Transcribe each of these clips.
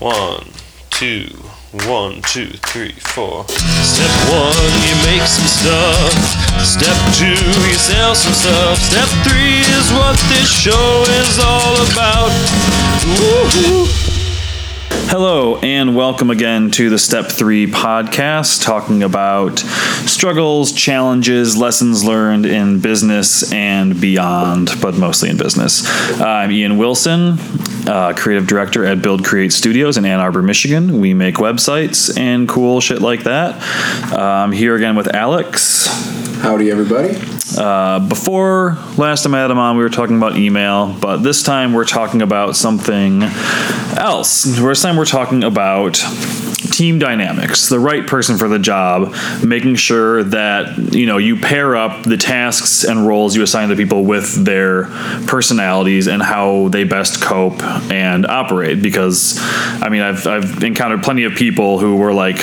One, two, one, two, three, four. Step one, you make some stuff. Step two, you sell some stuff. Step three is what this show is all about. Woo-hoo. Hello, and welcome again to the Step 3 podcast, talking about struggles, challenges, lessons learned in business and beyond, but mostly in business. I'm Ian Wilson, uh, creative director at Build Create Studios in Ann Arbor, Michigan. We make websites and cool shit like that. I'm here again with Alex. Howdy, everybody. Uh, before last time I had him on, we were talking about email, but this time we're talking about something else. This time we're talking about team dynamics, the right person for the job, making sure that you know you pair up the tasks and roles you assign to people with their personalities and how they best cope and operate. Because I mean, I've I've encountered plenty of people who were like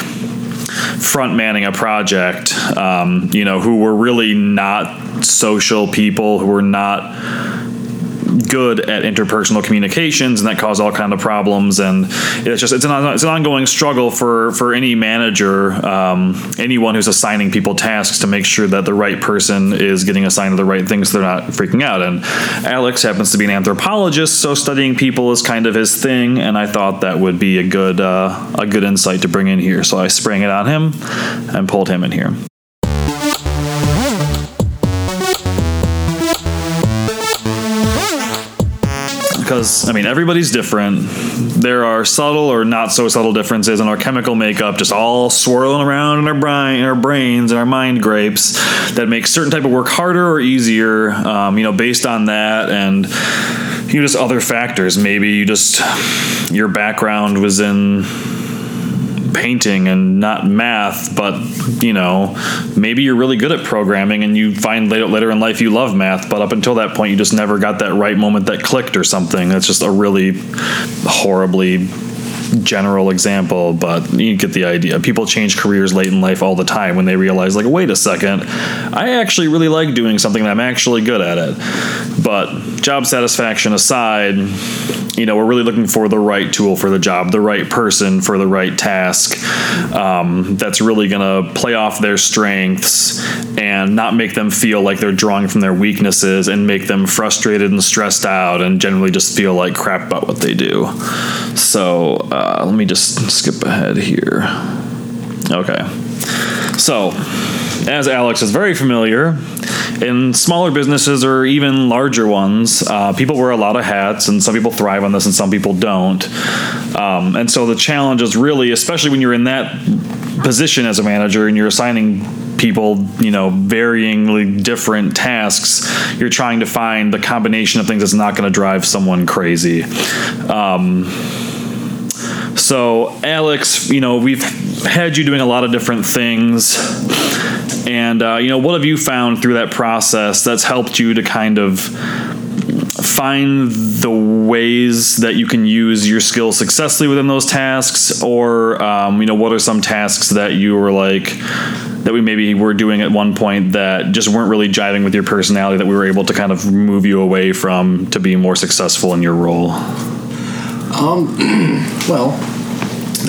front manning a project, um, you know, who were really not social people, who were not good at interpersonal communications and that caused all kind of problems and it's just it's an, it's an ongoing struggle for for any manager um, anyone who's assigning people tasks to make sure that the right person is getting assigned the right things so they're not freaking out. And alex happens to be an anthropologist so studying people is kind of his thing and i thought that would be a good uh, a good insight to bring in here. So i sprang it on him and pulled him in here because I mean everybody's different. There are subtle or not so subtle differences in our chemical makeup, just all swirling around in our brain, in our brains, and our mind grapes that make certain type of work harder or easier. Um, you know, based on that and you know, just other factors. Maybe you just your background was in painting and not math, but you know, maybe you're really good at programming and you find later, later in life you love math, but up until that point you just never got that right moment that clicked or something. That's just a really horribly general example, but you get the idea. People change careers late in life all the time when they realize, like, wait a second, I actually really like doing something that I'm actually good at it. But job satisfaction aside, you know, we're really looking for the right tool for the job, the right person for the right task um, that's really going to play off their strengths and not make them feel like they're drawing from their weaknesses and make them frustrated and stressed out and generally just feel like crap about what they do. So uh, let me just skip ahead here. Okay. So, as Alex is very familiar, in smaller businesses or even larger ones, uh, people wear a lot of hats, and some people thrive on this and some people don't. Um, and so the challenge is really, especially when you're in that position as a manager and you're assigning people, you know, varyingly different tasks, you're trying to find the combination of things that's not going to drive someone crazy. Um, so, Alex, you know, we've had you doing a lot of different things. And, uh, you know, what have you found through that process that's helped you to kind of find the ways that you can use your skills successfully within those tasks? Or, um, you know, what are some tasks that you were like, that we maybe were doing at one point that just weren't really jiving with your personality that we were able to kind of move you away from to be more successful in your role? Um, well,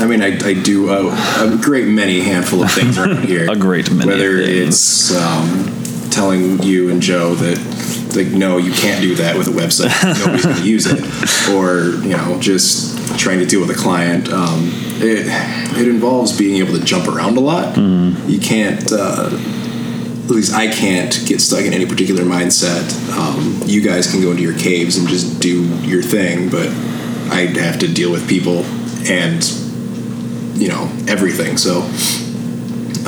I mean, I, I do a, a great many handful of things around here. A great many Whether it's um, telling you and Joe that, like, no, you can't do that with a website. Nobody's going to use it. Or, you know, just trying to deal with a client. Um, it, it involves being able to jump around a lot. You can't. Uh, at least I can't get stuck in any particular mindset. Um, you guys can go into your caves and just do your thing, but I have to deal with people and you know everything. So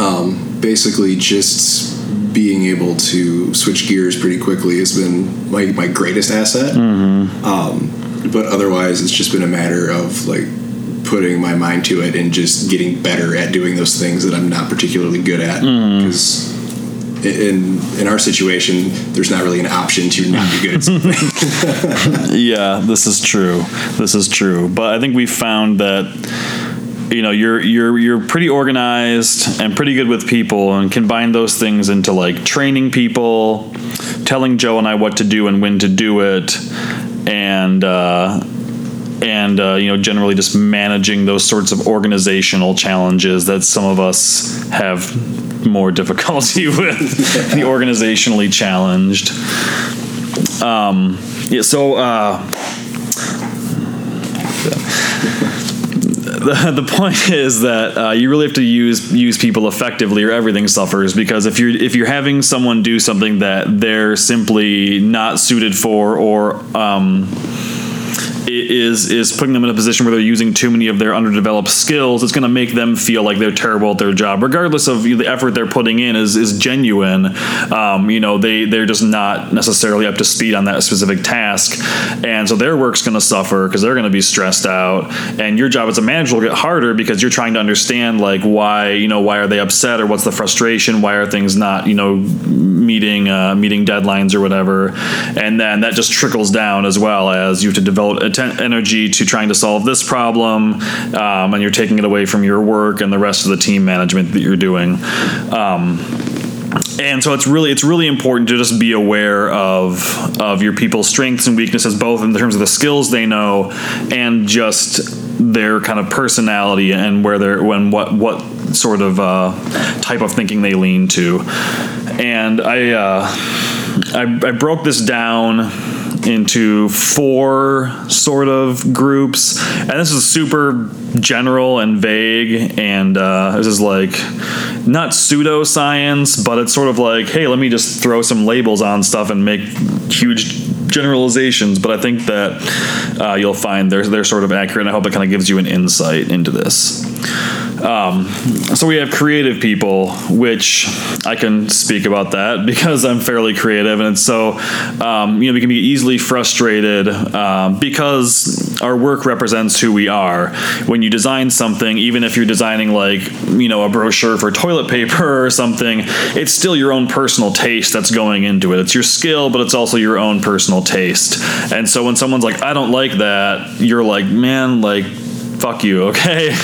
um, basically, just being able to switch gears pretty quickly has been my, my greatest asset. Um, but otherwise, it's just been a matter of like putting my mind to it and just getting better at doing those things that I'm not particularly good at because. In in our situation, there's not really an option to not be good at something. Yeah, this is true. This is true. But I think we found that you know you're you're you're pretty organized and pretty good with people and combine those things into like training people, telling Joe and I what to do and when to do it, and uh, and uh, you know generally just managing those sorts of organizational challenges that some of us have more difficulty with the organizationally challenged. Um, yeah so uh, the, the point is that uh, you really have to use use people effectively or everything suffers because if you're if you're having someone do something that they're simply not suited for or um, is is putting them in a position where they're using too many of their underdeveloped skills, it's going to make them feel like they're terrible at their job, regardless of the effort they're putting in is is genuine. Um, you know, they they're just not necessarily up to speed on that specific task, and so their work's going to suffer because they're going to be stressed out, and your job as a manager will get harder because you're trying to understand like why you know why are they upset or what's the frustration, why are things not you know meeting uh, meeting deadlines or whatever, and then that just trickles down as well as you have to devote atten- energy to trying to solve this problem, um, and you're taking it away from your work and the rest of the team management that you're doing. Um, and so it's really it's really important to just be aware of of your people's strengths and weaknesses both in terms of the skills they know and just their kind of personality and where they're when what what sort of uh, type of thinking they lean to and I, uh, I I broke this down into four sort of groups. And this is super general and vague. And uh, this is like not pseudoscience but it's sort of like hey let me just throw some labels on stuff and make huge generalizations. But i think that uh, you'll find they're, they're sort of accurate. And i hope it kind of gives you an insight into this um, so we have creative people, which I can speak about that because I'm fairly creative, and so um, you know we can be easily frustrated um, because our work represents who we are. When you design something, even if you're designing like you know a brochure for toilet paper or something, it's still your own personal taste that's going into it. It's your skill, but it's also your own personal taste. And so when someone's like, "I don't like that," you're like, "Man, like." Fuck you, okay?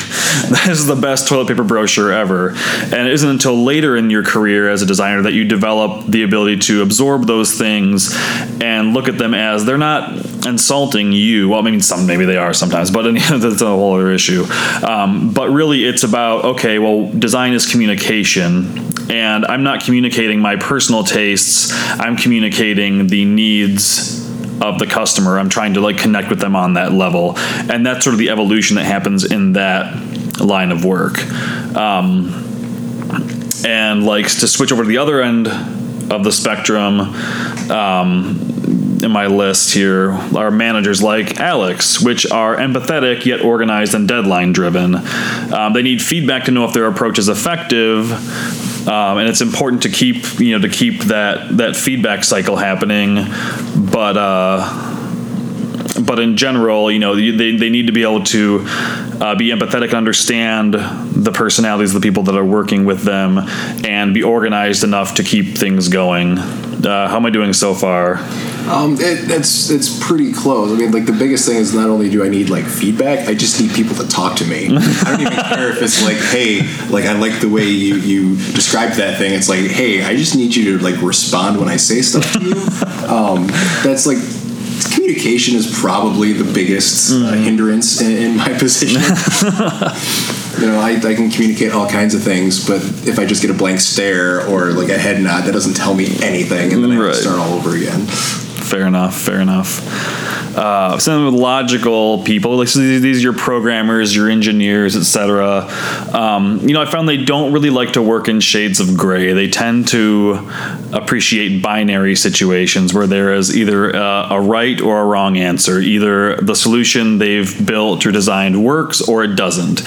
this is the best toilet paper brochure ever. And it isn't until later in your career as a designer that you develop the ability to absorb those things and look at them as they're not insulting you. Well, I mean, some maybe they are sometimes, but that's a whole other issue. Um, but really, it's about okay, well, design is communication. And I'm not communicating my personal tastes. I'm communicating the needs of the customer. I'm trying to like connect with them on that level, and that's sort of the evolution that happens in that line of work. Um, and like to switch over to the other end of the spectrum. Um, in my list here are managers like Alex, which are empathetic yet organized and deadline driven. Um, they need feedback to know if their approach is effective, um, and it's important to keep you know to keep that that feedback cycle happening. But uh, but in general, you know, they, they need to be able to uh, be empathetic and understand the personalities of the people that are working with them and be organized enough to keep things going. Uh, how am I doing so far? Um, it, it's it's pretty close. I mean, like the biggest thing is not only do I need like feedback, I just need people to talk to me. I don't even care if it's like, hey, like I like the way you you described that thing. It's like, hey, I just need you to like respond when I say stuff to you. Um, that's like communication is probably the biggest uh, hindrance in, in my position. you know, I, I can communicate all kinds of things, but if I just get a blank stare or like a head nod, that doesn't tell me anything, and then I have Right. to start all over again. Fair enough. Fair enough. Uh, some with logical people, like so these, these are your programmers, your engineers, etc. Um, you know, I found they don't really like to work in shades of gray. They tend to appreciate binary situations where there is either uh, a right or a wrong answer. Either the solution they've built or designed works or it doesn't.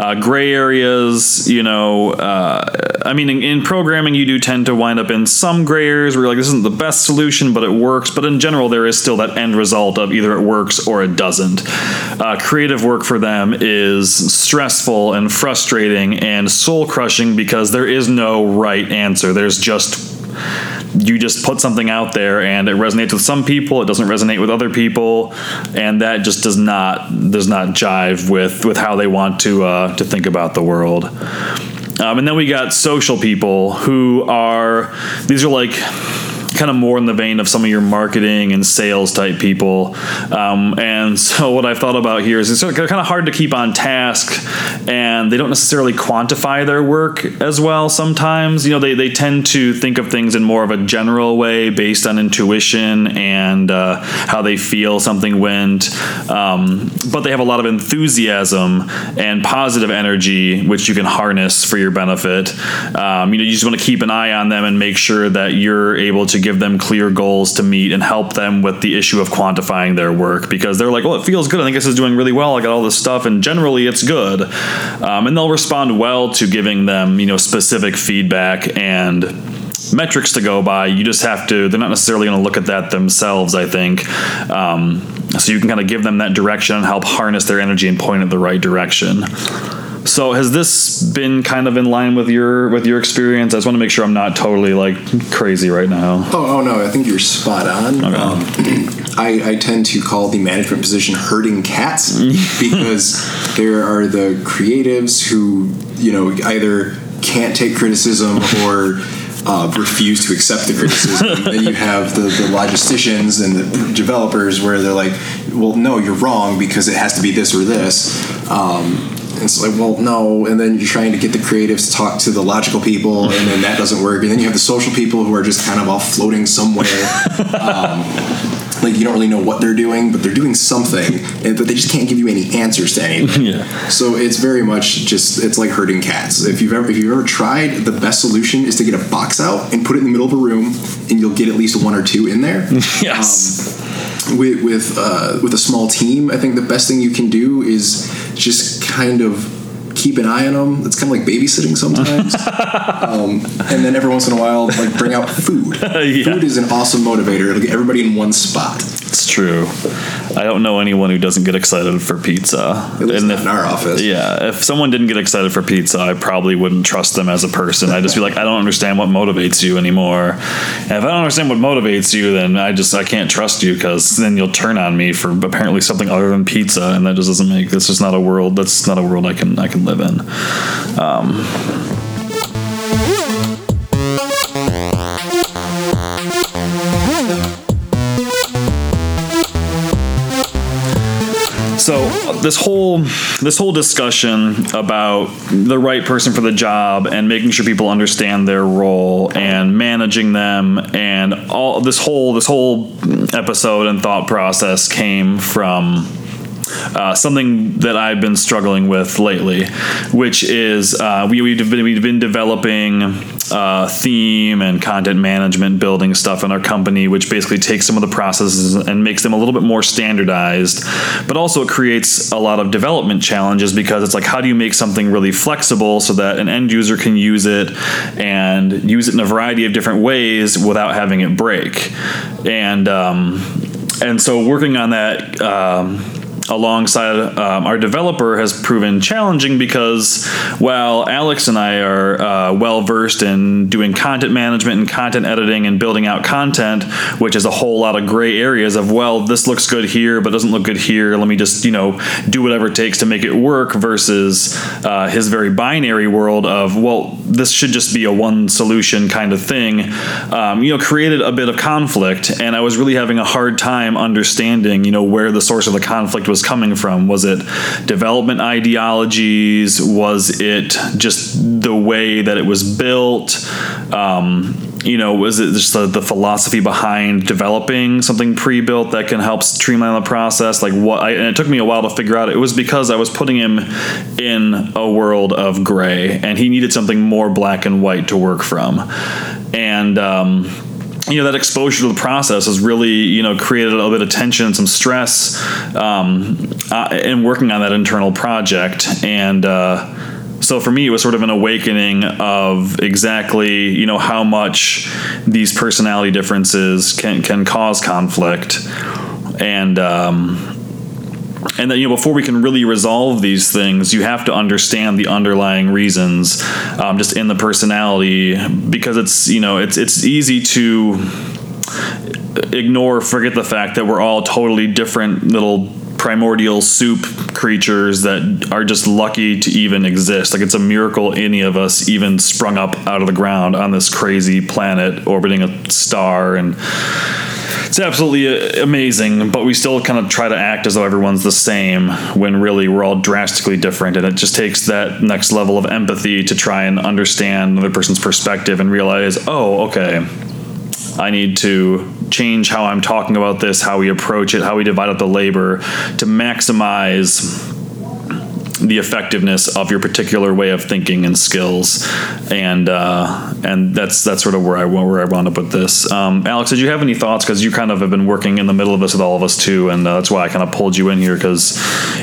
Uh, gray areas, you know, uh, I mean, in, in programming, you do tend to wind up in some gray areas where you're like, this isn't the best solution, but it works. But in general, there is still that end result of either it works or it doesn't. Uh, creative work for them is stressful and frustrating and soul crushing because there is no right answer. There's just you just put something out there and it resonates with some people it doesn't resonate with other people and that just does not does not jive with with how they want to uh, to think about the world. Um, and then we got social people who are these are like kind of more in the vein of some of your marketing and sales type people. Um, and so what I've thought about here is it's kind of hard to keep on task, and they don't necessarily quantify their work as well. Sometimes, you know, they they tend to think of things in more of a general way based on intuition and uh, how they feel something went. Um, but they have a lot of enthusiasm and positive energy, which you can harness for your benefit. Um, you know, you just want to keep an eye on them and make sure that you're able to give them clear goals to meet and help them with the issue of quantifying their work because they're like, well, it feels good. I think this is doing really well. I got all this stuff, and generally it's good. Um, and they'll respond well to giving them, you know, specific feedback and metrics to go by. You just have to, they're not necessarily going to look at that themselves, I think. Um, so you can kind of give them that direction and help harness their energy and point it the right direction. So has this been kind of in line with your with your experience? I just want to make sure I'm not totally like crazy right now. Oh, oh no, I think you're spot on. Okay. Um, I, I tend to call the management position herding cats because there are the creatives who you know either can't take criticism or uh, refuse to accept the criticism. then you have the, the logisticians and the developers where they're like, well, no, you're wrong because it has to be this or this. Um, it's like, well, no. And then you're trying to get the creatives to talk to the logical people, and then that doesn't work. And then you have the social people who are just kind of all floating somewhere. Um, like you don't really know what they're doing, but they're doing something, but they just can't give you any answers to anything. yeah. So it's very much just it's like herding cats. If you've ever if you've ever tried, the best solution is to get a box out and put it in the middle of a room, and you'll get at least one or two in there. yes. Um, with with uh, with a small team, I think the best thing you can do is just kind of keep an eye on them. It's kind of like babysitting sometimes. um, and then every once in a while, like bring out food. yeah. Food is an awesome motivator. It'll get everybody in one spot. It's true. I don't know anyone who doesn't get excited for pizza. At least if, in our office. Yeah, if someone didn't get excited for pizza, I probably wouldn't trust them as a person. I'd just be like, I don't understand what motivates you anymore. And if I don't understand what motivates you, then I just I can't trust you because then you'll turn on me for apparently something other than pizza, and that just doesn't make this is not a world. That's not a world I can I can live in. Um, so this whole this whole discussion about the right person for the job and making sure people understand their role and managing them and all this whole this whole episode and thought process came from uh, something that I've been struggling with lately, which is uh, we, we've, been, we've been developing uh, theme and content management building stuff in our company, which basically takes some of the processes and makes them a little bit more standardized, but also it creates a lot of development challenges because it's like, how do you make something really flexible so that an end user can use it and use it in a variety of different ways without having it break? And, um, and so working on that, um, alongside um, our developer has proven challenging because while Alex and I are uh, well versed in doing content management and content editing and building out content, which is a whole lot of gray areas of well, this looks good here but doesn't look good here. Let me just you know do whatever it takes to make it work. Versus uh, his very binary world of well, this should just be a one solution kind of thing. Um, you know, created a bit of conflict, and I was really having a hard time understanding you know where the source of the conflict was was coming from. Was it development ideologies? Was it just the way that it was built? Um, you know, was it just the, the, philosophy behind developing something pre-built that can help streamline the process? Like what? I, and it took me a while to figure out. It was because I was putting him in a world of gray, and he needed something more black and white to work from, and. Um, you know that exposure to the process has really you know created a little bit of tension and some stress um, uh, in working on that internal project. And uh, so for me it was sort of an awakening of exactly you know how much these personality differences can can cause conflict. And um, and that you know before we can really resolve these things you have to understand the underlying reasons um, just in the personality because it's you know it's it's easy to ignore forget the fact that we're all totally different little primordial soup creatures that are just lucky to even exist. Like it's a miracle any of us even sprung up out of the ground on this crazy planet orbiting a star and it's absolutely uh, amazing, but we still kind of try to act as though everyone's the same when really we're all drastically different. And it just takes that next level of empathy to try and understand another person's perspective and realize, oh, okay, I need to change how I'm talking about this, how we approach it, how we divide up the labor to maximize the effectiveness of your particular way of thinking and skills, and uh, and that's that's sort of where I where I wound up with this. Um, Alex, did you have any thoughts? Because you kind of have been working in the middle of this with all of us too, and uh, that's why I kind of pulled you in here because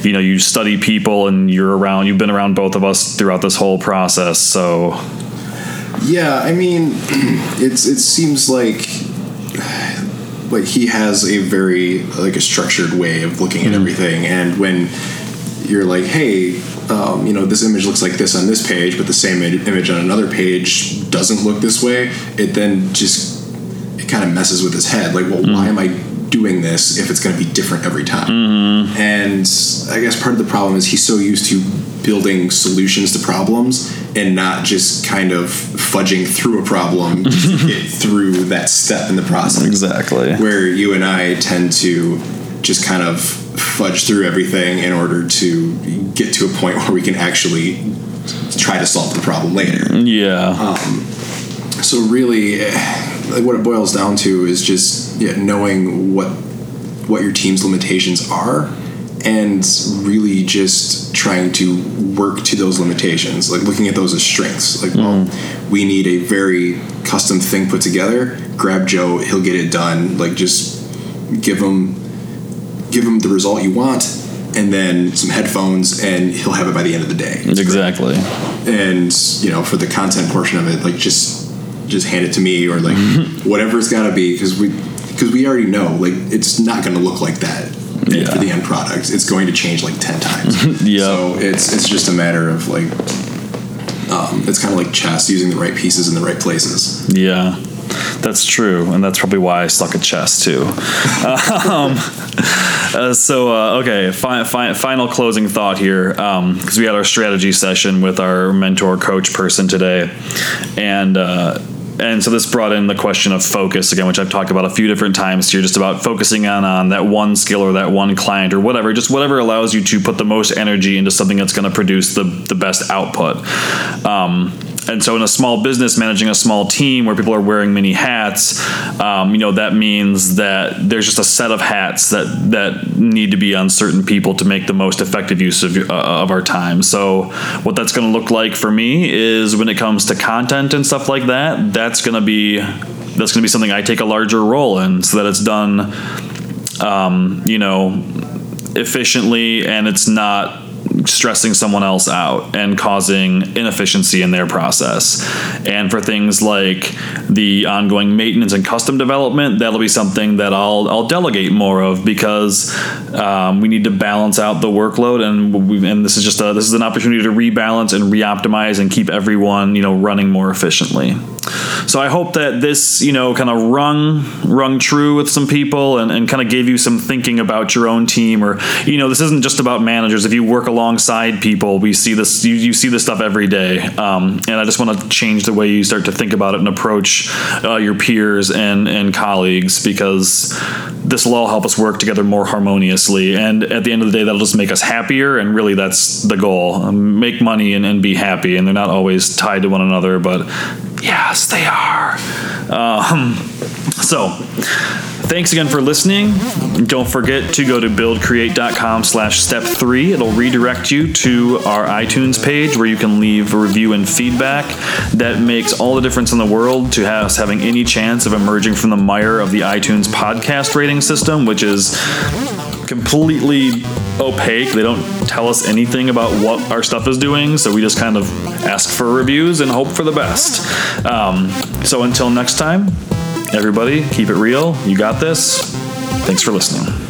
you know you study people and you're around. You've been around both of us throughout this whole process, so. Yeah, I mean, it's it seems like like he has a very like a structured way of looking at everything, and when you're like, hey, um, you know, this image looks like this on this page, but the same image on another page doesn't look this way. It then just it kind of messes with his head. Like, well, why am I doing this if it's going to be different every time? And I guess part of the problem is he's so used to building solutions to problems and not just kind of fudging through a problem to get through that step in the process Exactly. where you and I tend to just kind of fudge through everything in order to get to a point where we can actually try to solve the problem later. Yeah. So really, eh, like what it boils down to is just yeah, knowing what what your team's limitations are, and really just trying to work to those limitations. Like looking at those as strengths. Like, well, we need a very custom thing put together. Grab Joe; he'll get it done. Like just give him give him the result you want, and then some headphones, and he'll have it by the end of the day exactly. and you know for the content portion of it like just just hand it to me or like whatever it's got to be because we because we already know like it's not going to look like that Yeah. for the end product it's going to change like 10 times Yeah. so it's it's just a matter of like um, it's kind of like chess using the right pieces in the right places Yeah, that's true, and that's probably why I suck at chess too. um, uh, so uh, okay, fi- fi- final closing thought here, because we had our strategy session with our mentor coach person today, and. Uh, and so this brought in the question of focus again, which I've talked about a few different times here, just about focusing on on that one skill or that one client or whatever, just whatever allows you to put the most energy into something that's going to produce the the best output. Um, and so in a small business managing a small team where people are wearing many hats um, you know that means that there's just a set of hats that that need to be on certain people to make the most effective use of, uh, of our time. So what that's going to look like for me is when it comes to content and stuff like that that's going to be that's going to be something i take a larger role in so that it's done um, you know efficiently and it's not stressing someone else out and causing inefficiency in their process. And for things like the ongoing maintenance and custom development, that'll be something that I'll I'll delegate more of because um, we need to balance out the workload and we, and this is just a this is an opportunity to rebalance and reoptimize and keep everyone you know running more efficiently. So I hope that this, you know, kind of rung rung true with some people and, and kind of gave you some thinking about your own team or you know, this isn't just about managers. If you work alongside people, we see this you, you see this stuff every day. Um, and I just want to change the way you start to think about it and approach uh, your peers and and colleagues because this will all help us work together more harmoniously. And at the end of the day, that'll just make us happier. And really, that's the goal: um, make money and, and be happy. And they're not always tied to one another, but yes, they are. Um, so, thanks again for listening. Don't forget to go to buildcreate.com slash step three. It'll redirect you to our iTunes page where you can leave a review and feedback. That makes all the difference in the world to us having any chance of emerging from the mire of the iTunes podcast rating system, which is completely opaque. They don't tell us anything about what our stuff is doing, so we just kind of ask for reviews and hope for the best. Um, so until next time, everybody, keep it real. You got this. Thanks for listening.